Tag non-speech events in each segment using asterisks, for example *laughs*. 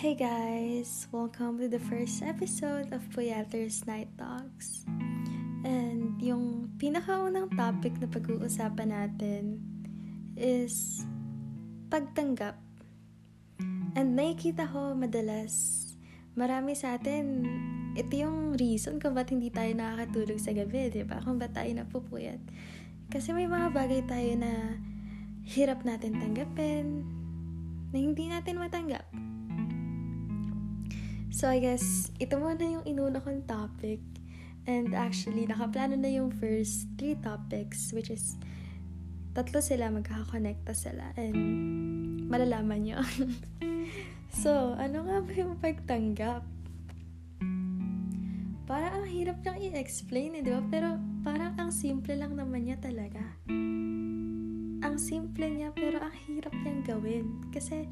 Hey guys! Welcome to the first episode of Puyaters Night Talks. And yung pinakaunang topic na pag-uusapan natin is pagtanggap. And nakikita ko madalas, marami sa atin, ito yung reason kung ba't hindi tayo nakakatulog sa gabi, di ba? Kung ba't tayo napupuyat. Kasi may mga bagay tayo na hirap natin tanggapin, na hindi natin matanggap. So, I guess, ito muna yung inuna kong topic. And actually, nakaplano na yung first three topics, which is, tatlo sila, magkakakonekta sila. And, malalaman nyo. *laughs* so, ano nga ba yung pagtanggap? Parang ang hirap niyang i-explain eh, di ba? Pero, parang ang simple lang naman niya talaga. Ang simple niya, pero ang hirap niyang gawin. Kasi,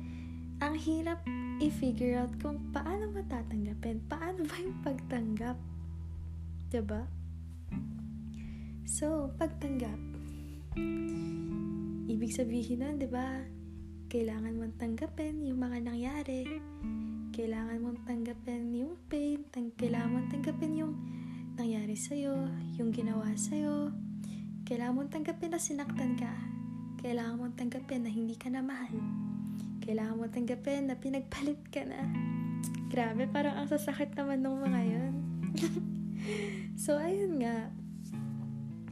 ang hirap i-figure out kung paano matatanggapin. Paano ba yung pagtanggap? ba? Diba? So, pagtanggap. Ibig sabihin nun, di ba? Kailangan mong tanggapin yung mga nangyari. Kailangan mong tanggapin yung pain. Tang kailangan mong tanggapin yung nangyari sa'yo, yung ginawa sa'yo. Kailangan mong tanggapin na sinaktan ka. Kailangan mong tanggapin na hindi ka na mahal kailangan mo tanggapin na pinagpalit ka na. Grabe, parang ang sasakit naman ng mga yun. *laughs* so, ayun nga.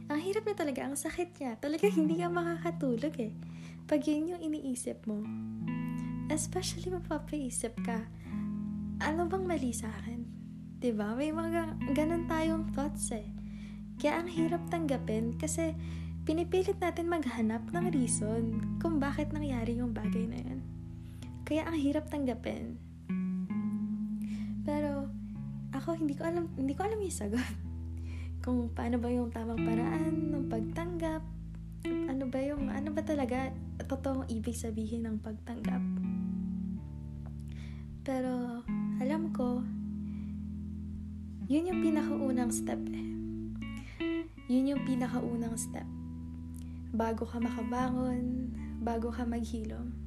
Ang hirap na talaga, ang sakit niya. Talaga hindi ka makakatulog eh. Pag yun yung iniisip mo. Especially mapapaisip ka, ano bang mali sa akin? ba diba? May mga ganun tayong thoughts eh. Kaya ang hirap tanggapin kasi pinipilit natin maghanap ng reason kung bakit nangyari yung bagay na yun. Kaya ang hirap tanggapin. Pero ako hindi ko alam hindi ko alam yung sagot. *laughs* Kung paano ba yung tamang paraan ng pagtanggap? Ano ba yung ano ba talaga totoong ibig sabihin ng pagtanggap? Pero alam ko yun yung pinakaunang step eh. Yun yung pinakaunang step. Bago ka makabangon, bago ka maghilom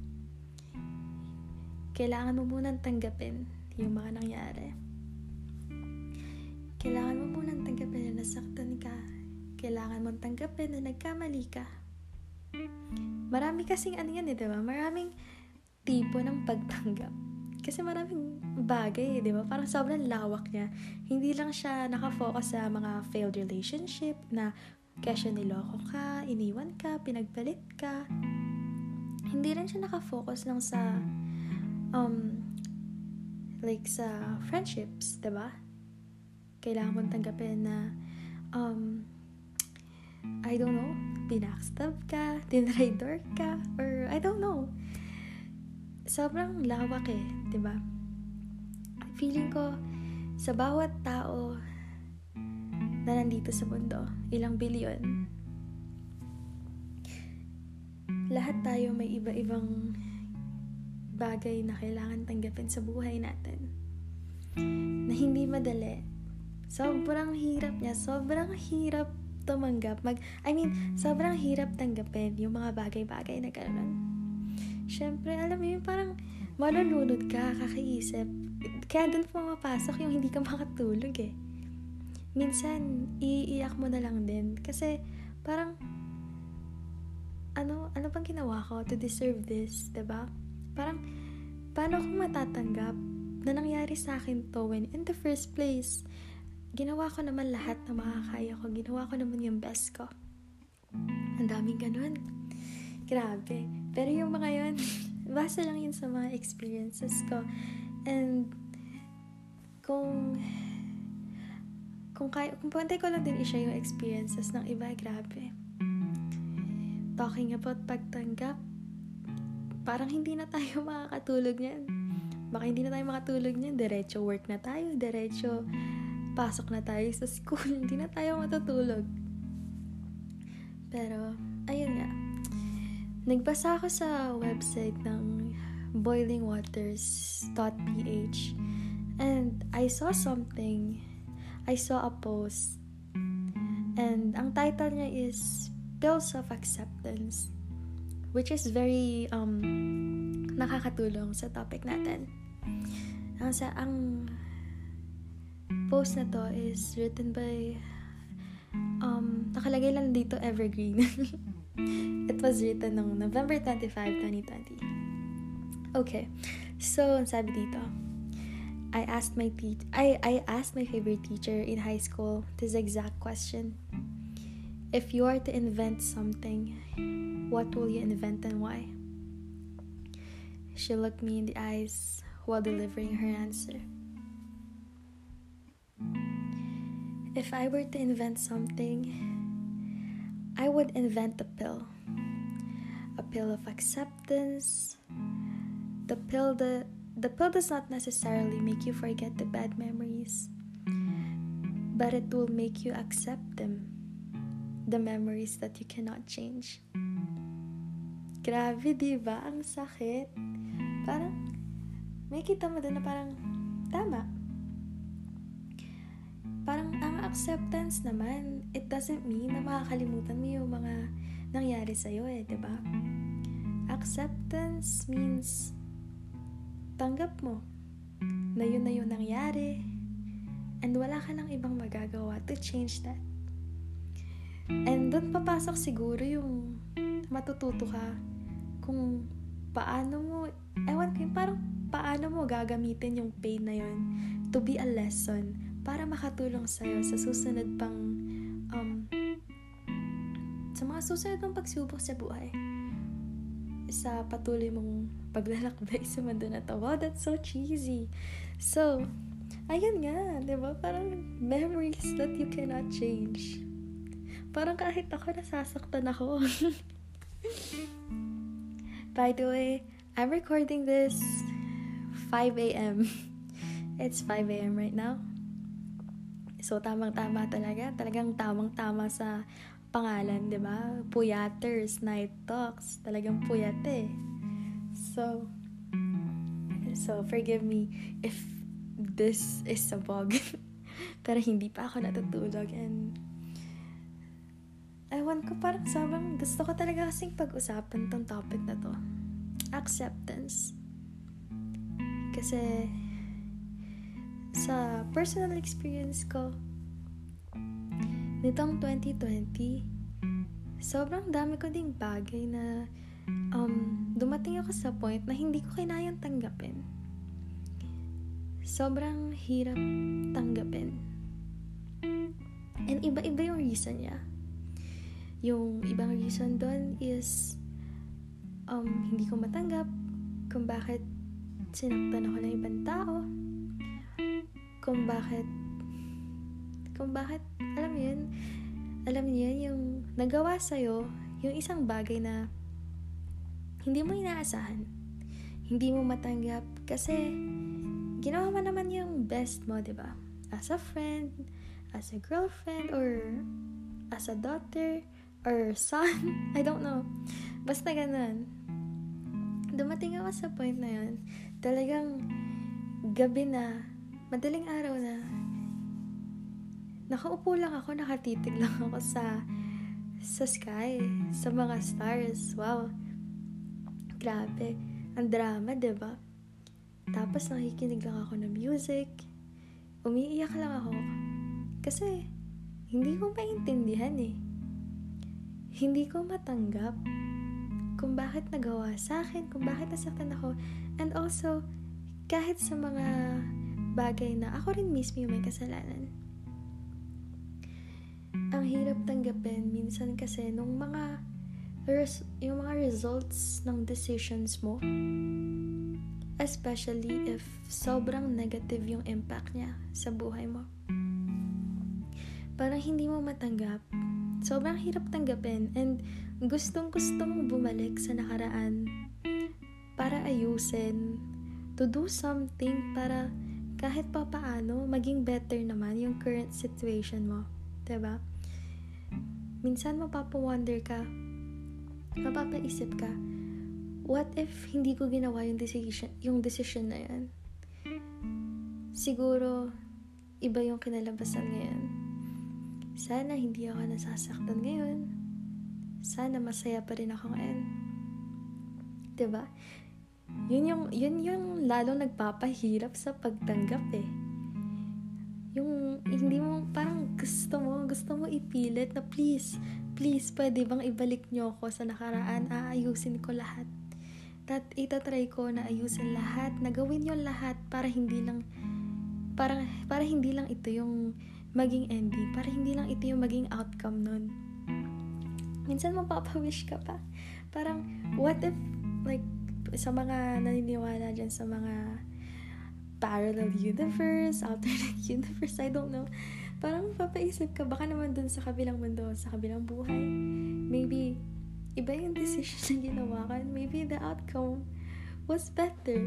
kailangan mo munang tanggapin yung mga nangyari. Kailangan mo munang tanggapin na nasaktan ka. Kailangan mo tanggapin na nagkamali ka. Marami kasing ano yan eh, diba? Maraming tipo ng pagtanggap. Kasi maraming bagay, di ba? Parang sobrang lawak niya. Hindi lang siya nakafocus sa mga failed relationship na siya niloko ka, iniwan ka, pinagpalit ka. Hindi rin siya nakafocus lang sa um, like sa friendships, ba? Diba? Kailangan mong tanggapin na, um, I don't know, binackstab ka, *laughs* dinraidor ka, or I don't know. Sobrang lawak eh, ba? Diba? Feeling ko, sa bawat tao na nandito sa mundo, ilang bilyon, lahat tayo may iba-ibang bagay na kailangan tanggapin sa buhay natin. Na hindi madali. Sobrang hirap niya. Sobrang hirap tumanggap. Mag, I mean, sobrang hirap tanggapin yung mga bagay-bagay na gano'n. Siyempre, alam mo yun, parang malulunod ka, kakaisip. Kaya doon pumapasok yung hindi ka makatulog eh. Minsan, iiyak mo na lang din. Kasi, parang, ano, ano bang ginawa ko to deserve this, ba diba? Parang, paano ko matatanggap na nangyari sa akin to when in the first place, ginawa ko naman lahat na makakaya ko. Ginawa ko naman yung best ko. Ang daming ganun. Grabe. Pero yung mga yun, *laughs* basa lang yun sa mga experiences ko. And, kung kung kaya, kung pantay ko lang din i-share yung experiences ng iba, grabe. Talking about pagtanggap, parang hindi na tayo *laughs* makakatulog niyan. Baka hindi na tayo makatulog niyan. Diretso work na tayo. Diretso pasok na tayo sa school. *laughs* hindi na tayo matutulog. Pero, ayun nga. Nagbasa ako sa website ng boilingwaters.ph and I saw something. I saw a post and ang title niya is Pills of Acceptance which is very um, nakakatulong sa topic natin. Ang sa ang post na to is written by um nakalagay lang dito evergreen. *laughs* It was written noong November 25, 2020. Okay. So, sabi dito, I asked my te- I, I asked my favorite teacher in high school this exact question. If you are to invent something, what will you invent and why? She looked me in the eyes while delivering her answer. If I were to invent something, I would invent a pill. A pill of acceptance. The pill that the pill does not necessarily make you forget the bad memories, but it will make you accept them. The memories that you cannot change. Grabe, di ba? Ang sakit. Parang, may kita mo doon na parang, tama. Parang ang acceptance naman, it doesn't mean na makakalimutan mo yung mga nangyari sa'yo eh, di ba? Acceptance means tanggap mo na yun na yun nangyari and wala ka nang ibang magagawa to change that. And doon papasok siguro yung matututo ka kung paano mo, ewan ko, parang paano mo gagamitin yung pain na yun to be a lesson para makatulong sa'yo sa susunod pang um, sa mga susunod pang pagsubok sa buhay sa patuloy mong paglalakbay sa mundo na to. Wow, that's so cheesy. So, ayun nga, di ba? Parang memories that you cannot change. Parang kahit ako nasasaktan ako. *laughs* By the way, I'm recording this 5 a.m. *laughs* It's 5 a.m. right now. So, tamang-tama talaga. Talagang tamang-tama sa pangalan, di ba? Puyaters, Night Talks. Talagang puyat eh. So, so forgive me if this is a bug. *laughs* Pero hindi pa ako natutulog and ewan ko parang sobrang gusto ko talaga kasing pag-usapan tong topic na to. Acceptance. Kasi sa personal experience ko, nitong 2020, sobrang dami ko ding bagay na um, dumating ako sa point na hindi ko kinayang tanggapin. Sobrang hirap tanggapin. And iba-iba yung reason niya. Yung ibang reason doon is um, hindi ko matanggap kung bakit sinaktan ako ng ibang tao. Kung bakit kung bakit, alam mo yun, alam niyo yun, yung nagawa sa'yo, yung isang bagay na hindi mo inaasahan. Hindi mo matanggap kasi ginawa mo naman yung best mo, di ba? As a friend, as a girlfriend, or as a daughter, or son. *laughs* I don't know. Basta ganun. Dumating ako sa point na yun. Talagang gabi na, madaling araw na, nakaupo lang ako, nakatitig lang ako sa sa sky, sa mga stars. Wow. Grabe. Ang drama, ba? Tapos nakikinig lang ako ng music. Umiiyak lang ako. Kasi hindi ko maintindihan eh. Hindi ko matanggap kung bakit nagawa sa akin, kung bakit nasaktan ako. And also, kahit sa mga bagay na ako rin mismo yung may kasalanan ang hirap tanggapin minsan kasi nung mga res- yung mga results ng decisions mo especially if sobrang negative yung impact niya sa buhay mo parang hindi mo matanggap sobrang hirap tanggapin and gustong gusto mong bumalik sa nakaraan para ayusin to do something para kahit pa paano maging better naman yung current situation mo ba minsan mapapa-wonder ka, mapapaisip ka, what if hindi ko ginawa yung decision, yung decision na yan? Siguro, iba yung kinalabasan ngayon. Sana hindi ako nasasaktan ngayon. Sana masaya pa rin ako ngayon. ba? yun yung, yun yung lalong nagpapahirap sa pagtanggap eh. Yung hindi mo, parang gusto mo, gusto mo ipilit na please, please, pwede bang ibalik nyo ako sa nakaraan, aayusin ko lahat. At itatry ko na ayusin lahat, na gawin yung lahat para hindi lang, para, para hindi lang ito yung maging ending, para hindi lang ito yung maging outcome nun. Minsan mapapawish ka pa. Parang, what if, like, sa mga naniniwala dyan sa mga parallel universe, alternate *laughs* universe, I don't know. Parang papaisip ka, baka naman dun sa kabilang mundo, sa kabilang buhay, maybe, iba yung decision na ginawa ka, maybe the outcome was better.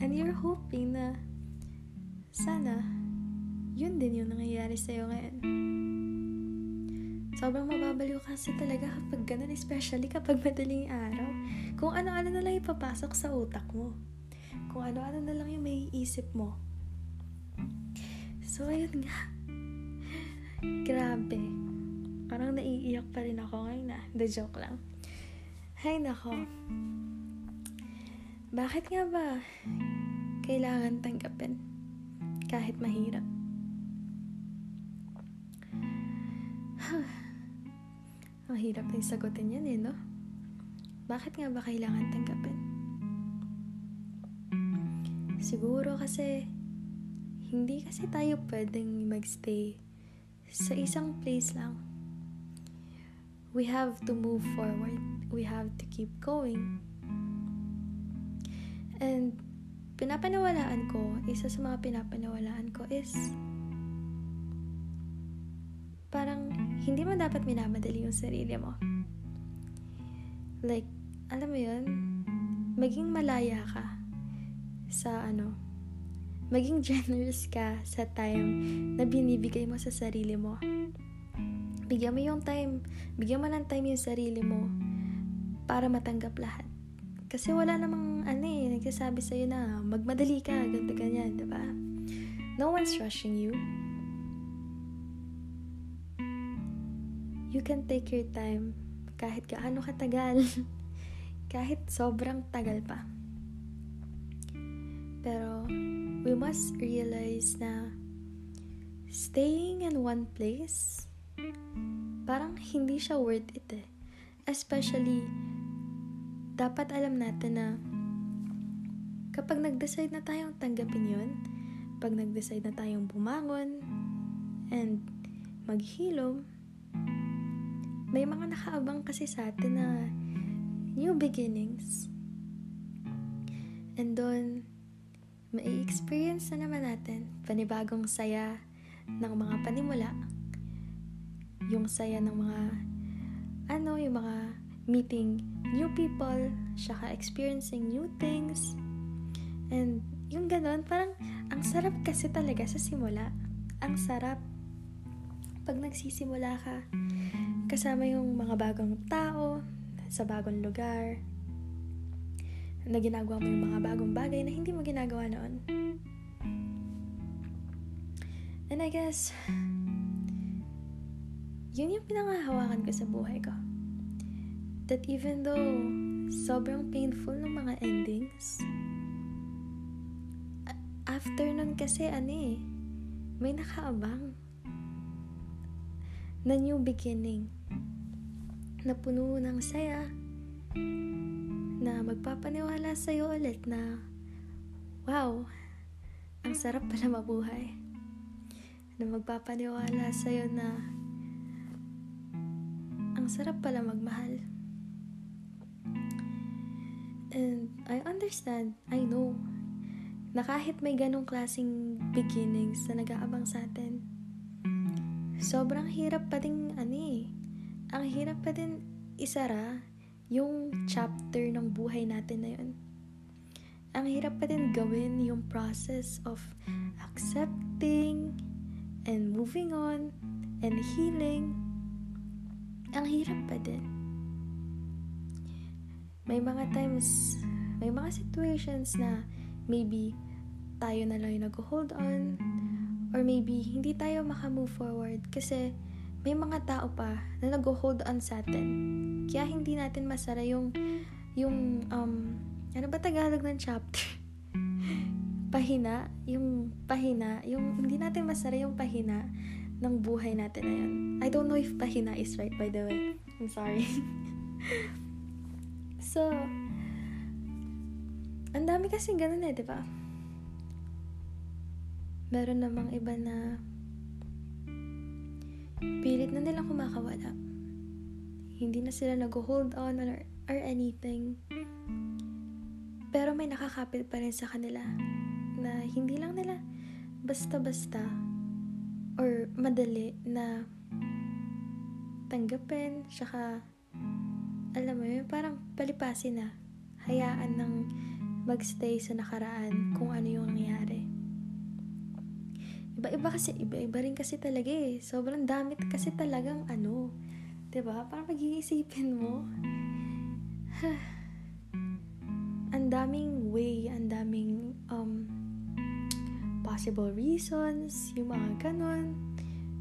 And you're hoping na, sana, yun din yung nangyayari sa'yo ngayon. Sobrang mababaliw kasi talaga kapag ganun, especially kapag madaling araw. Kung ano-ano na lang ipapasok sa utak mo. Kung ano-ano na lang yung may isip mo. So, ayun nga. *laughs* Grabe. Parang naiiyak pa rin ako ngayon na. The joke lang. Hay nako. Bakit nga ba kailangan tanggapin kahit mahirap? Ang hirap din sagutin yan eh, no? Bakit nga ba kailangan tanggapin? Siguro kasi hindi kasi tayo pwedeng magstay sa isang place lang. We have to move forward. We have to keep going. And pinapanawalaan ko, isa sa mga pinapanawalaan ko is parang hindi mo dapat minamadali yung sarili mo. Like, alam mo yun, maging malaya ka sa ano, maging *laughs* generous ka sa time na binibigay mo sa sarili mo. Bigyan mo yung time, bigyan mo ng time yung sarili mo para matanggap lahat. Kasi wala namang ano eh, nagsasabi sa'yo na magmadali ka, ganto ganyan, di ba? No one's rushing you. You can take your time kahit gaano katagal. *laughs* kahit sobrang tagal pa. Pero, we must realize na staying in one place, parang hindi siya worth it eh. Especially, dapat alam natin na kapag nag-decide na tayong tanggapin yun, pag nag-decide na tayong bumangon, and maghilom, may mga nakaabang kasi sa atin na new beginnings. And doon, may experience na naman natin panibagong saya ng mga panimula. Yung saya ng mga, ano, yung mga meeting new people, saka experiencing new things. And yung ganon, parang ang sarap kasi talaga sa simula. Ang sarap pag nagsisimula ka kasama yung mga bagong tao sa bagong lugar na ginagawa mo yung mga bagong bagay na hindi mo ginagawa noon. And I guess, yun yung pinangahawakan ko sa buhay ko. That even though sobrang painful ng mga endings, after nun kasi ano eh, may nakaabang na new beginning na puno ng saya na magpapaniwala sa'yo ulit na wow, ang sarap pala mabuhay. Na magpapaniwala sa'yo na ang sarap pala magmahal. And I understand, I know na kahit may ganong klaseng beginnings na nag-aabang sa atin sobrang hirap pa din, ano eh, ang hirap pa din isara yung chapter ng buhay natin na yun. Ang hirap pa din gawin yung process of accepting and moving on and healing. Ang hirap pa din. May mga times, may mga situations na maybe tayo na lang yung nag-hold on Or maybe, hindi tayo makamove forward kasi may mga tao pa na nag-hold on sa atin. Kaya hindi natin masara yung, yung um, ano ba Tagalog ng chapter? *laughs* pahina, yung pahina, yung hindi natin masara yung pahina ng buhay natin na yun. I don't know if pahina is right by the way. I'm sorry. *laughs* so, ang dami kasi ganun eh, di ba? Meron namang iba na pilit na nilang kumakawala. Hindi na sila nag-hold on or, or anything. Pero may nakakapit pa rin sa kanila na hindi lang nila basta-basta or madali na tanggapin, saka alam mo yun, parang palipasin na. Hayaan ng magstay sa nakaraan kung ano yung nangyari. Iba-iba kasi, iba-iba rin kasi talaga eh. Sobrang dami kasi talagang ano. ba diba? Parang pag-iisipin mo. *sighs* ang daming way, ang daming um, possible reasons, yung mga ganun,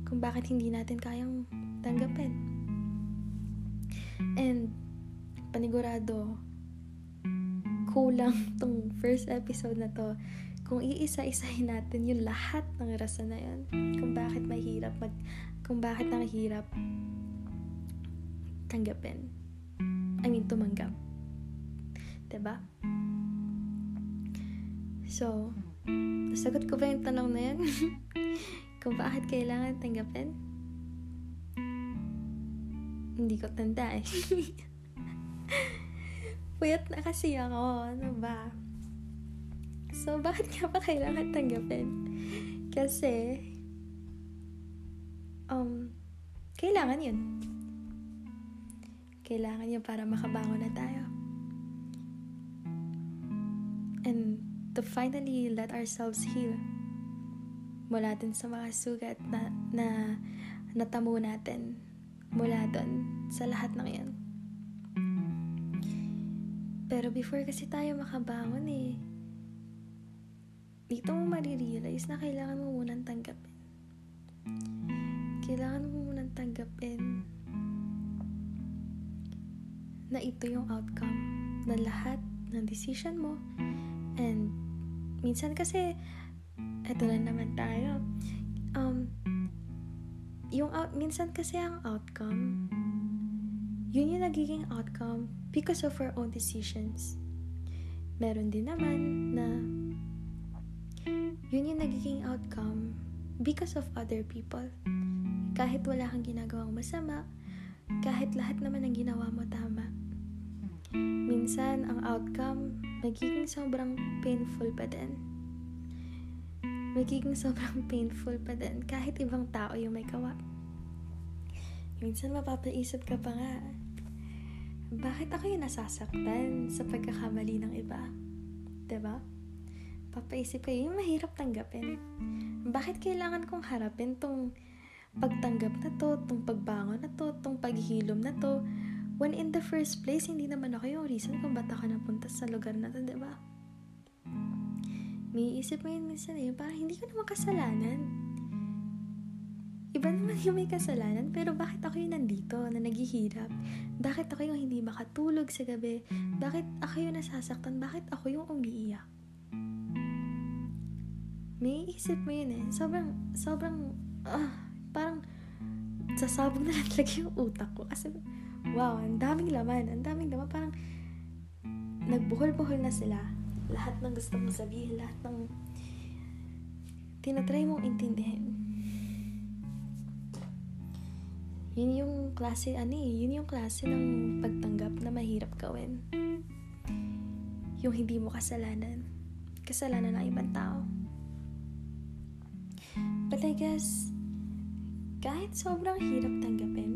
kung bakit hindi natin kayang tanggapin. And, panigurado, kulang tong first episode na to kung iisa-isahin natin yung lahat ng rason na yun. Kung bakit mahirap mag, kung bakit nangihirap tanggapin. I mean, tumanggap. Diba? So, Nasagot ko ba yung tanong na yan? *laughs* Kung bakit kailangan tanggapin? Hindi ko tanda eh. *laughs* Puyat na kasi ako. Ano ba? So, *laughs* bakit nga ba kailangan tanggapin? Kasi, um, kailangan yun. Kailangan yun para makabangon na tayo. And to finally let ourselves heal mula dun sa mga sugat na, na natamo natin mula dun sa lahat ng yan. Pero before kasi tayo makabangon eh, dito mo marirealize na kailangan mo munang tanggapin. Kailangan mo munang tanggapin na ito yung outcome na lahat ng decision mo and minsan kasi, eto lang naman tayo. Um, yung out, minsan kasi ang outcome, yun yung nagiging outcome because of our own decisions. Meron din naman na yun yung nagiging outcome because of other people. Kahit wala kang ginagawang masama, kahit lahat naman ng ginawa mo tama. Minsan, ang outcome, magiging sobrang painful pa din. Magiging sobrang *laughs* painful pa din kahit ibang tao yung may kawa. Minsan mapapaisip ka pa nga, bakit ako yung nasasaktan sa pagkakamali ng iba? ba? Diba? Papaisip ka, yung mahirap tanggapin. Bakit kailangan kong harapin tong pagtanggap na to, tong pagbangon na to, tong paghihilom na to, When in the first place, hindi naman ako yung reason kung ba't ako napunta sa lugar na to, diba? May isip mo yun minsan eh, parang hindi ko naman kasalanan. Iba naman yung may kasalanan, pero bakit ako yung nandito na naghihirap? Bakit ako yung hindi makatulog sa gabi? Bakit ako yung nasasaktan? Bakit ako yung umiiyak? May isip mo yun eh. Sobrang, sobrang, ah, parang sasabog na lang *laughs* talaga yung utak ko. Kasi, wow, ang daming laman, ang daming laman, parang nagbuhol-buhol na sila. Lahat ng gusto mong sabihin, lahat ng tinatry mong intindihin. Yun yung klase, ano eh, yun yung klase ng pagtanggap na mahirap gawin. Yung hindi mo kasalanan. Kasalanan ng ibang tao. But I guess, kahit sobrang hirap tanggapin,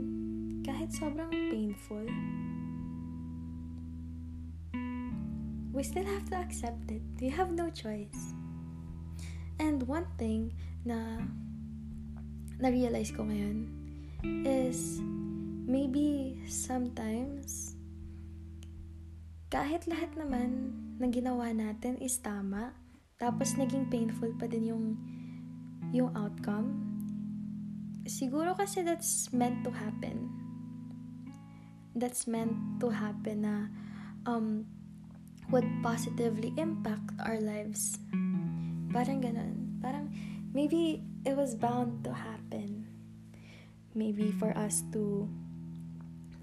kahit sobrang painful, we still have to accept it. We have no choice. And one thing na na-realize ko ngayon is maybe sometimes kahit lahat naman ng ginawa natin is tama, tapos naging painful pa din yung yung outcome, siguro kasi that's meant to happen that's meant to happen na um, would positively impact our lives. Parang ganun. Parang maybe it was bound to happen. Maybe for us to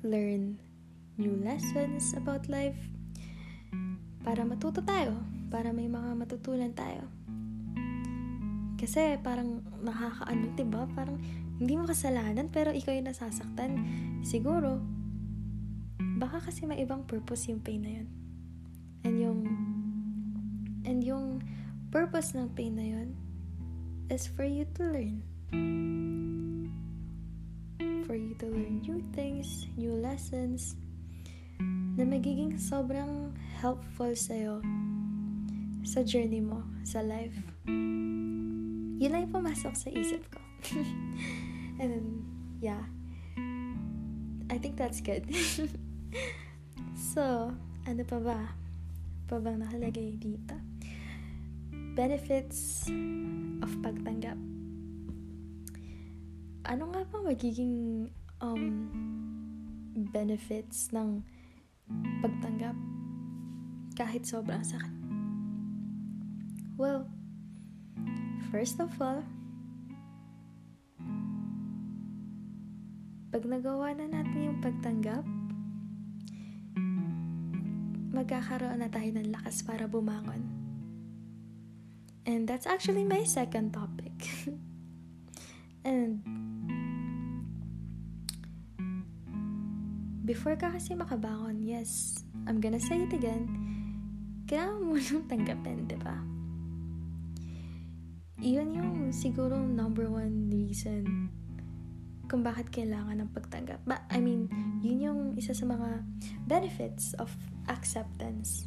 learn new lessons about life para matuto tayo, para may mga matutunan tayo. Kasi parang nakakaano, 'di ba? Parang hindi mo kasalanan pero ikaw yung nasasaktan. Siguro baka kasi may ibang purpose yung pain na 'yon. And yung and yung purpose ng pain na yun is for you to learn. For you to learn new things, new lessons na magiging sobrang helpful sa'yo sa journey mo, sa life. Yun lang yung pumasok sa isip ko. *laughs* And then, yeah. I think that's good. *laughs* so, ano pa ba? pa bang nakalagay dito? Benefits of pagtanggap. Ano nga ba magiging um, benefits ng pagtanggap kahit sobrang sakit? Well, first of all, pag nagawa na natin yung pagtanggap, magkakaroon na tayo ng lakas para bumangon. And that's actually my second topic. *laughs* And before ka kasi makabangon, yes, I'm gonna say it again, kailangan mo *laughs* nang tanggapin, di ba? Iyon yung siguro number one reason kung bakit kailangan ng pagtanggap. But, I mean, yun yung isa sa mga benefits of acceptance.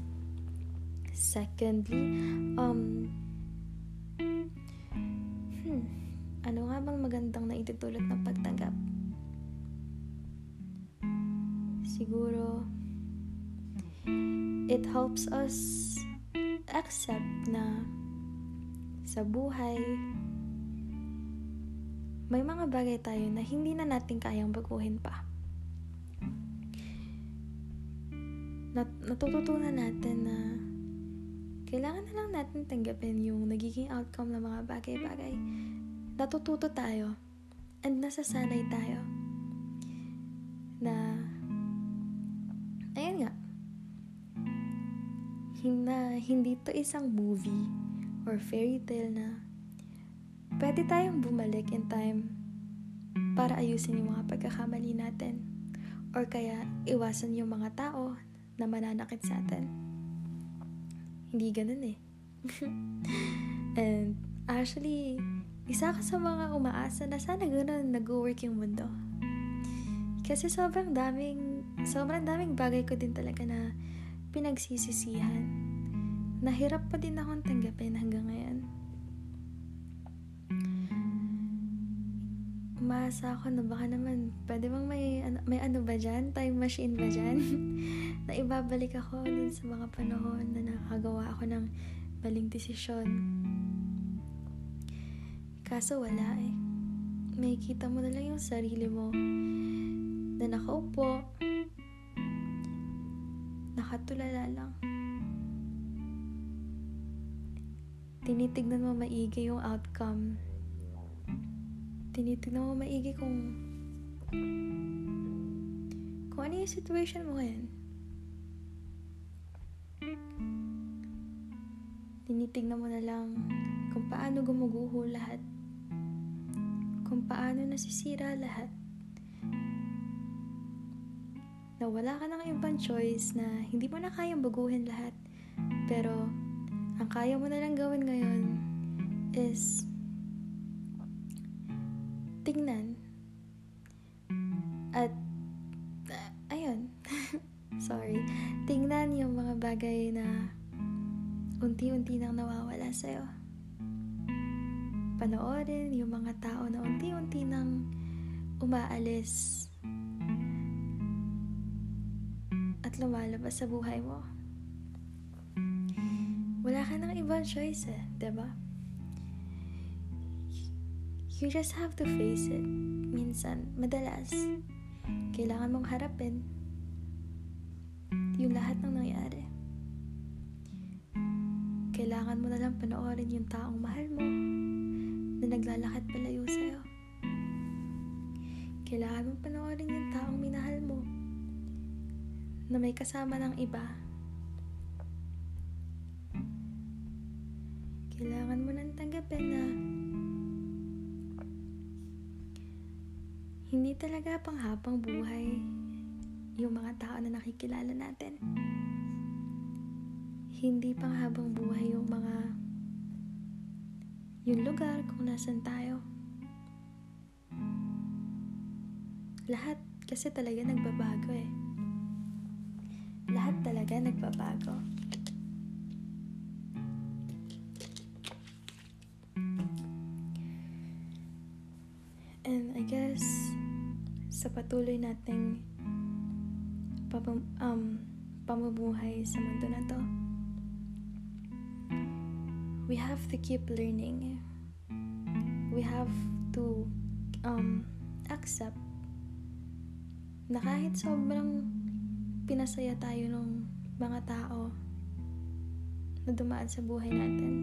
Secondly, um, hmm, ano nga bang magandang na itutulot ng pagtanggap? Siguro, it helps us accept na sa buhay, may mga bagay tayo na hindi na natin kayang baguhin pa. nat- natututunan natin na kailangan na lang natin tanggapin yung nagiging outcome ng mga bagay-bagay. Natututo tayo and nasasanay tayo na ayun nga na hindi to isang movie or fairy tale na pwede tayong bumalik in time para ayusin yung mga pagkakamali natin or kaya iwasan yung mga tao na mananakit sa atin. Hindi ganun eh. *laughs* And actually, isa ka sa mga umaasa na sana ganun nag-work yung mundo. Kasi sobrang daming, sobrang daming bagay ko din talaga na pinagsisisihan. Nahirap pa din akong tanggapin hanggang ngayon. umaasa ako na baka naman, pwede bang may, ano, may ano ba dyan? Time machine ba dyan? *laughs* na ibabalik ako dun sa mga panahon na nakagawa ako ng maling desisyon. Kaso wala eh. May kita mo na lang yung sarili mo na nakaupo, nakatulala lang. Tinitignan mo maigi yung outcome tinitignan mo maigi kung kung ano yung situation mo ngayon. Tinitignan mo na lang kung paano gumuguho lahat. Kung paano nasisira lahat. Na wala ka ng ibang choice na hindi mo na kayang baguhin lahat. Pero, ang kaya mo na lang gawin ngayon is tingnan. At, uh, ayun. *laughs* Sorry. Tingnan yung mga bagay na unti-unti nang nawawala sa'yo. Panoorin yung mga tao na unti-unti nang umaalis at lumalabas sa buhay mo. Ibang choice eh, ba? Diba? You just have to face it. Minsan, madalas, kailangan mong harapin yung lahat ng nangyari. kailangan mo na lang panoorin yung taong mahal mo na naglalakad palayo sa'yo. Kailangan mong panoorin yung taong minahal mo na may kasama ng iba. Kailangan mo nang tanggapin na hindi talaga panghabang buhay yung mga tao na nakikilala natin. Hindi panghabang buhay yung mga yung lugar kung nasan tayo. Lahat kasi talaga nagbabago eh. Lahat talaga nagbabago. Patuloy nating papam, um, pamumuhay sa mundo na to, we have to keep learning. We have to um, accept na kahit sobrang pinasaya tayo ng mga tao na dumaan sa buhay natin,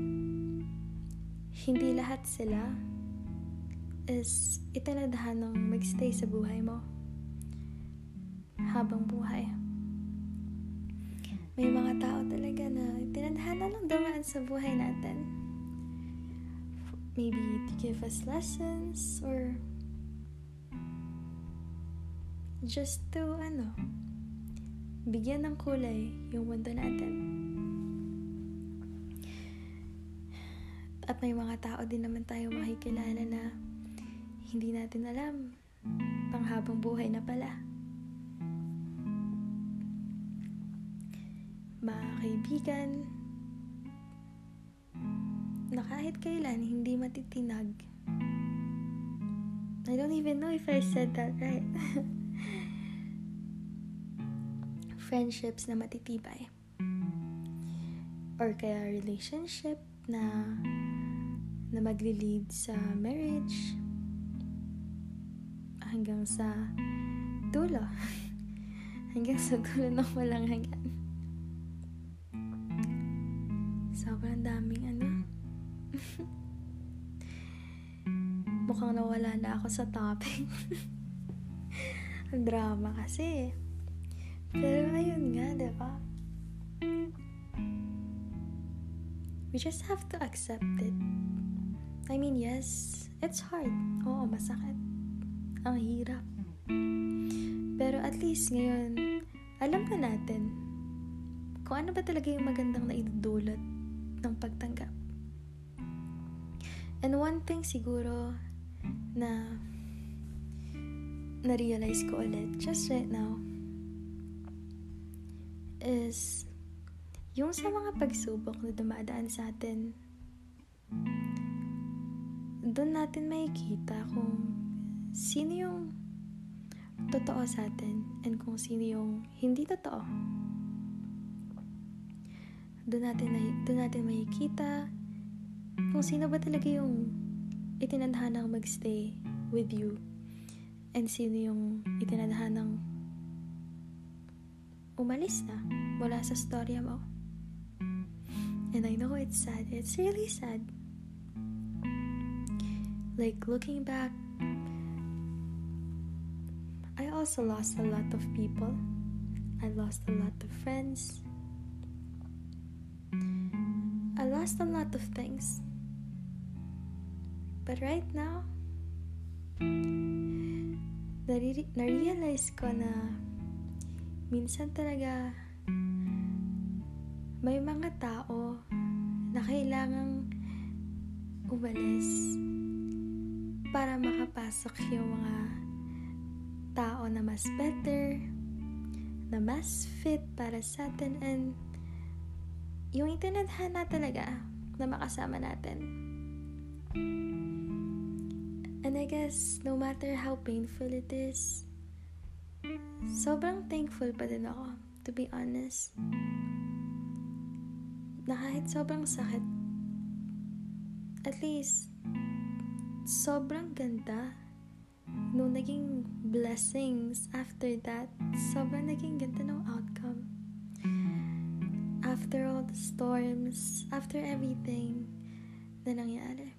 hindi lahat sila is itinadahan ng magstay sa buhay mo habang buhay. May mga tao talaga na tinadhana lang dumaan sa buhay natin. Maybe to give us lessons or just to, ano, bigyan ng kulay yung mundo natin. At may mga tao din naman tayo makikilala na hindi natin alam panghabang buhay na pala. Mga kaibigan na kahit kailan hindi matitinag. I don't even know if I said that right. *laughs* Friendships na matitibay. Or kaya relationship na na magli-lead sa marriage hanggang sa dulo. *laughs* hanggang sa dulo ng walang hanggan. Sobrang daming ano. *laughs* Mukhang nawala na ako sa topic. *laughs* Drama kasi. Pero ayun nga, ba? We just have to accept it. I mean, yes, it's hard. Oo, masakit. Ang hirap. Pero at least ngayon, alam na natin kung ano ba talaga yung magandang na idudulot ng pagtanggap. And one thing siguro na na-realize ko ulit just right now is yung sa mga pagsubok na dumadaan sa atin doon natin makikita kung sino yung totoo sa atin and kung sino yung hindi totoo. Doon natin, doon natin makikita kung sino ba talaga yung itinadhanang magstay with you and sino yung itinadhanang umalis na mula sa storya mo. And I know it's sad. It's really sad. Like looking back, I also lost a lot of people. I lost a lot of friends. I lost a lot of things. But right now, nare- na-realize ko na minsan talaga may mga tao na kailangang umalis para makapasok yung mga tao na mas better, na mas fit para sa atin and yung itinadhana talaga na makasama natin. And I guess no matter how painful it is, sobrang thankful pa din ako, to be honest. Na kahit sobrang sakit, at least, sobrang ganda nung naging blessings after that, sobrang naging ganda ng outcome. After all the storms, after everything na nangyari.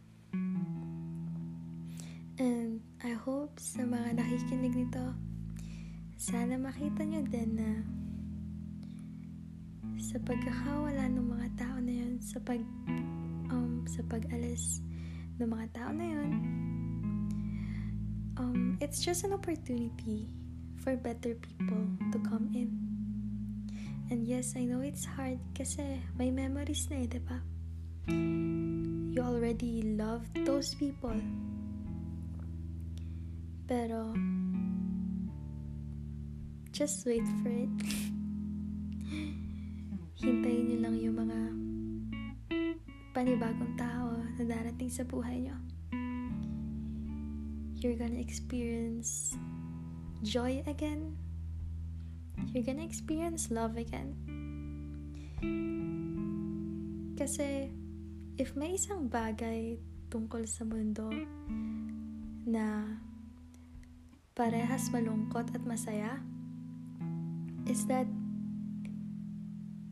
And I hope sa mga nakikinig nito, sana makita nyo din na sa pagkakawala ng mga tao na yun, sa pag um, sa pag-alis ng mga tao na yun, um, it's just an opportunity for better people to come in. And yes, I know it's hard kasi may memories na eh, diba? You already loved those people. Pero, just wait for it. *laughs* Hintayin nyo lang yung mga panibagong tao na darating sa buhay nyo. You're gonna experience joy again. You're gonna experience love again. Kasi, if may isang bagay tungkol sa mundo na parehas malungkot at masaya, is that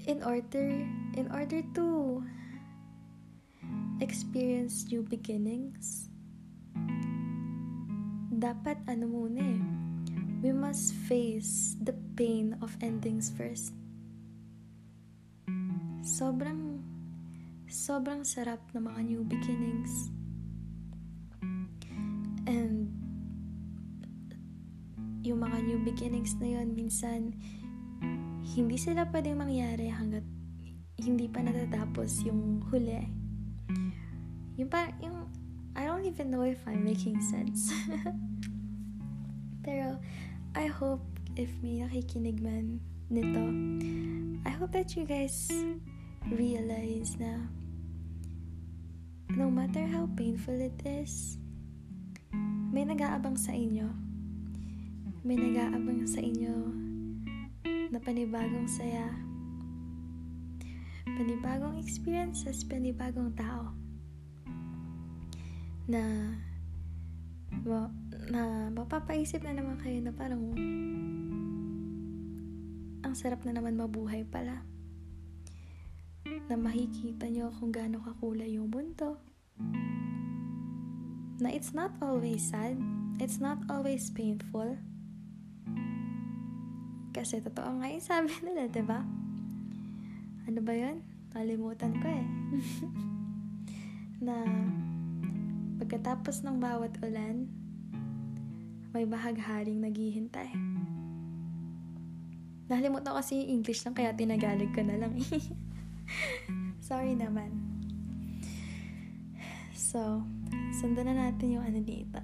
in order in order to experience new beginnings, dapat ano muna eh, we must face the pain of endings first. Sobrang, sobrang sarap na mga new beginnings. And, yung mga new beginnings na yon minsan, hindi sila pwedeng mangyari hanggat hindi pa natatapos yung huli yung parang, yung, I don't even know if I'm making sense. *laughs* Pero, I hope if may nakikinig man nito, I hope that you guys realize na no matter how painful it is, may nag-aabang sa inyo. May nag-aabang sa inyo na panibagong saya, panibagong experiences, panibagong tao na ma, na mapapaisip na naman kayo na parang ang sarap na naman mabuhay pala na makikita nyo kung gaano kakulay yung mundo na it's not always sad it's not always painful kasi totoo nga yung sabi *laughs* nila, ba? Diba? Ano ba yun? Nalimutan ko eh. *laughs* na Pagkatapos ng bawat ulan, may bahagharing naghihintay. Nalimutan kasi yung English lang kaya tinagalog ko na lang. *laughs* Sorry naman. So, sundan na natin yung ano dito.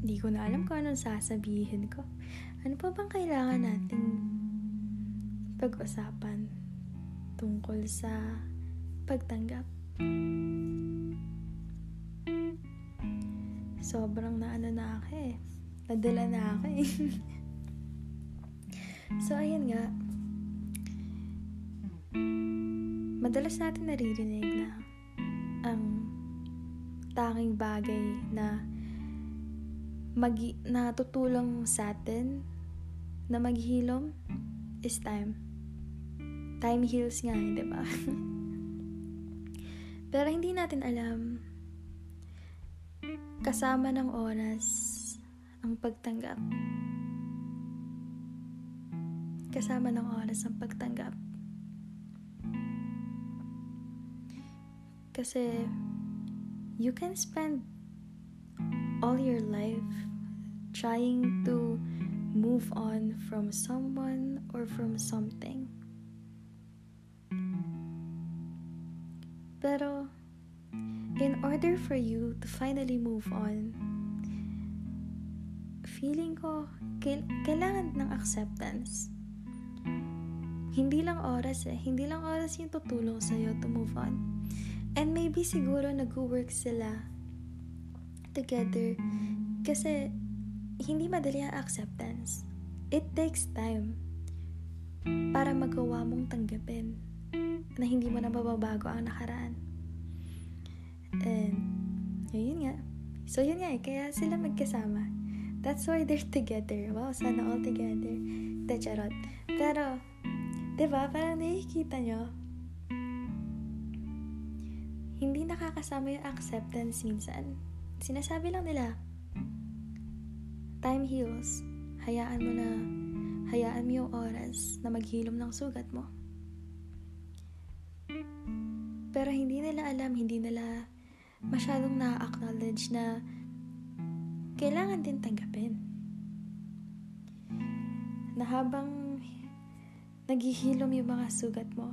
Hindi ko na alam kung anong sasabihin ko. Ano pa bang kailangan nating pag-usapan? Tungkol sa pagtanggap. Sobrang naano na ako eh. Nadala na ako eh. *laughs* so, ayun nga. Madalas natin naririnig na ang tanging bagay na magi na tutulong sa atin na maghilom is time. Time heals nga, eh, di ba? *laughs* Pero hindi natin alam kasama ng oras ang pagtanggap. Kasama ng oras ang pagtanggap. Kasi you can spend all your life trying to move on from someone or from something. Pero, in order for you to finally move on, feeling ko, kailangan ng acceptance. Hindi lang oras eh. Hindi lang oras yung tutulong sa'yo to move on. And maybe siguro nag-work sila together kasi hindi madali ang acceptance. It takes time para magawa mong tanggapin na hindi mo na mababago ang nakaraan. And, yun nga. So, yun nga eh. Kaya sila magkasama. That's why they're together. Wow, sana all together. De. Pero, di ba, parang nakikita nyo, hindi nakakasama yung acceptance minsan. Sinasabi lang nila, time heals. Hayaan mo na, hayaan mo yung oras na maghilom ng sugat mo. Pero hindi nila alam, hindi nila masyadong na-acknowledge na kailangan din tanggapin. Na habang naghihilom yung mga sugat mo,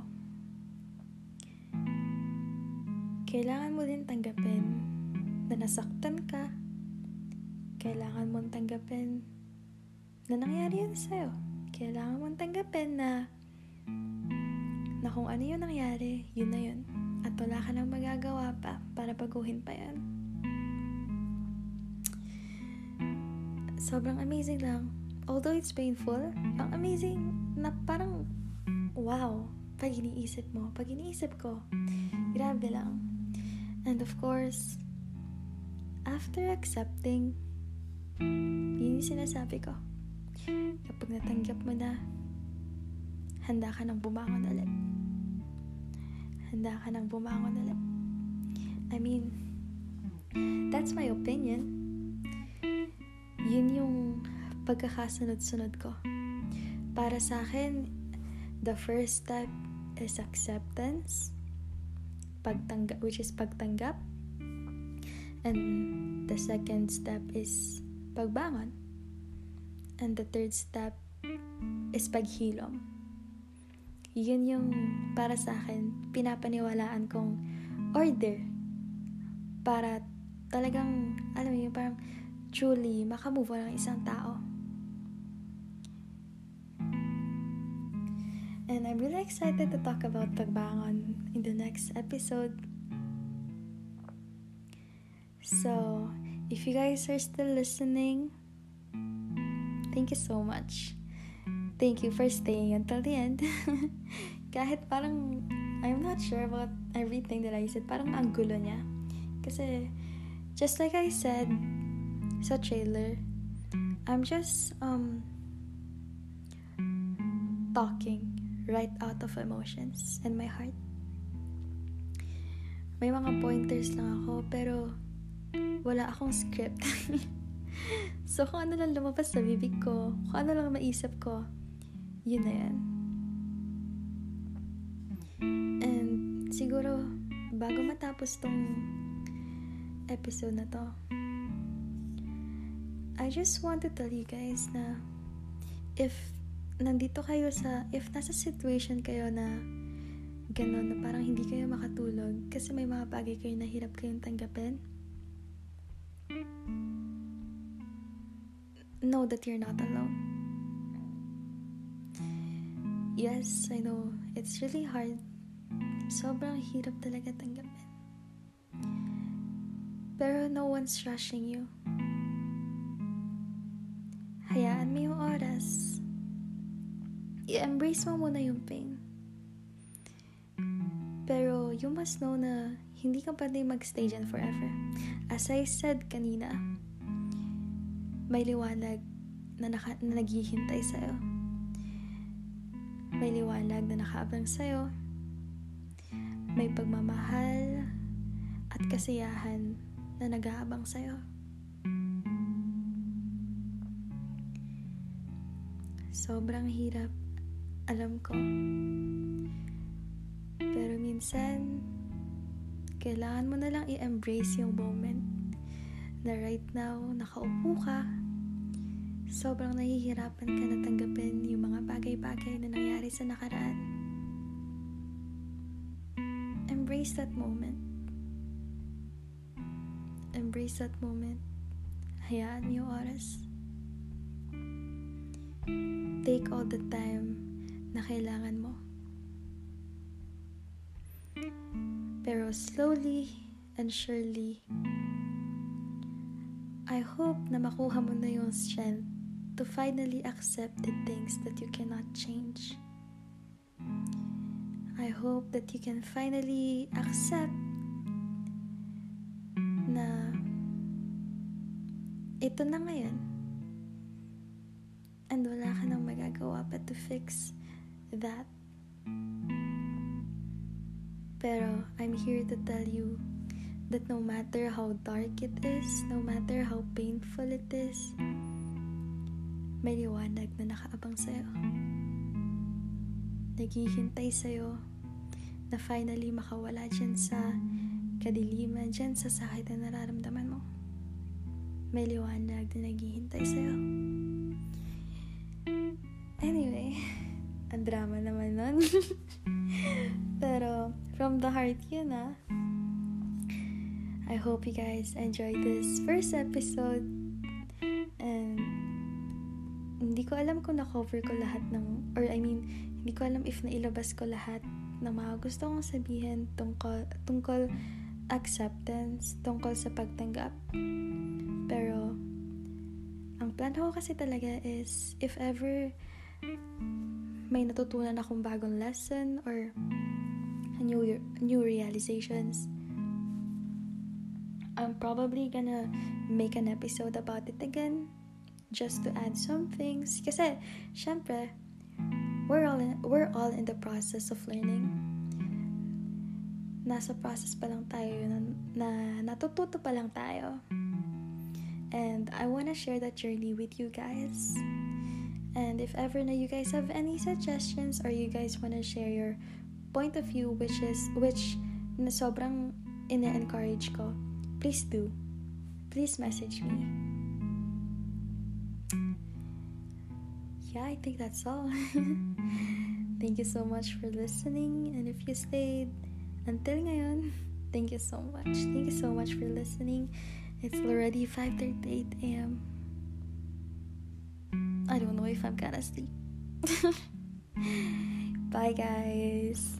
kailangan mo din tanggapin na nasaktan ka. Kailangan mong tanggapin na nangyari yun sa'yo. Kailangan mong tanggapin na na kung ano yung nangyari, yun na yun. At wala ka nang magagawa pa para baguhin pa yan. Sobrang amazing lang. Although it's painful, ang amazing na parang wow, pag iniisip mo, pag iniisip ko, grabe lang. And of course, after accepting, yun yung sinasabi ko. Kapag natanggap mo na, handa ka nang bumangon ulit. Handa ka nang bumangon ulit. I mean, that's my opinion. Yun yung pagkakasunod-sunod ko. Para sa akin, the first step is acceptance pagtanggap, which is pagtanggap. And the second step is pagbangon. And the third step is paghilom. Yun yung para sa akin, pinapaniwalaan kong order para talagang, alam mo yun, parang truly makamove on ang isang tao. And I'm really excited to talk about pagbangon in the next episode. So, if you guys are still listening, thank you so much. Thank you for staying until the end. *laughs* Kahit parang I'm not sure about everything that I said, parang ang gulo niya. Kasi, just like I said sa trailer, I'm just um talking right out of emotions and my heart. May mga pointers lang ako, pero wala akong script. *laughs* so, kung ano lang lumabas sa bibig ko, kung ano lang maisip ko, yun na yan. And siguro, bago matapos tong episode na to, I just want to tell you guys na if nandito kayo sa, if nasa situation kayo na gano'n, na parang hindi kayo makatulog kasi may mga bagay kayo na hirap kayong tanggapin, know that you're not alone. Yes, I know, it's really hard. Sobrang hirap talaga tanggapin. Pero no one's rushing you. Hayaan mo yung oras i-embrace mo muna yung pain. Pero you must know na hindi ka pwede mag-stay dyan forever. As I said kanina, may liwanag na, naka, na naghihintay sa'yo. May liwanag na nakaabang sa'yo. May pagmamahal at kasiyahan na nag-aabang sa'yo. Sobrang hirap alam ko. Pero minsan, kailangan mo na lang i-embrace yung moment na right now, nakaupo ka, sobrang nahihirapan ka na yung mga bagay-bagay na nangyari sa nakaraan. Embrace that moment. Embrace that moment. Hayaan yung oras. Take all the time na kailangan mo. Pero slowly and surely, I hope na makuha mo na yung strength to finally accept the things that you cannot change. I hope that you can finally accept na ito na ngayon. And wala ka nang magagawa but to fix that. Pero I'm here to tell you that no matter how dark it is, no matter how painful it is, may liwanag na nakaabang sa'yo. Naghihintay sa'yo na finally makawala dyan sa kadiliman, dyan sa sakit na nararamdaman mo. May liwanag na naghihintay sa'yo. Anyway, *laughs* ang drama naman nun. *laughs* Pero, from the heart yun ah. I hope you guys enjoyed this first episode. And hindi ko alam kung na-cover ko lahat ng, or I mean, hindi ko alam if nailabas ko lahat ng mga gusto kong sabihin tungkol, tungkol acceptance, tungkol sa pagtanggap. Pero, ang plan ko kasi talaga is, if ever may natutunan akong bagong lesson or new, new realizations, I'm probably gonna make an episode about it again just to add some things kasi syempre we're all in, we're all in the process of learning nasa process pa lang tayo na, na natututo pa lang tayo and I wanna share that journey with you guys and if ever na you guys have any suggestions or you guys wanna share your point of view which is which na sobrang ina-encourage ko please do. Please message me. yeah, I think that's all. *laughs* thank you so much for listening. And if you stayed until ngayon, *laughs* thank you so much. Thank you so much for listening. It's already 5:38 a.m. I don't know if I'm gonna sleep. *laughs* Bye, guys.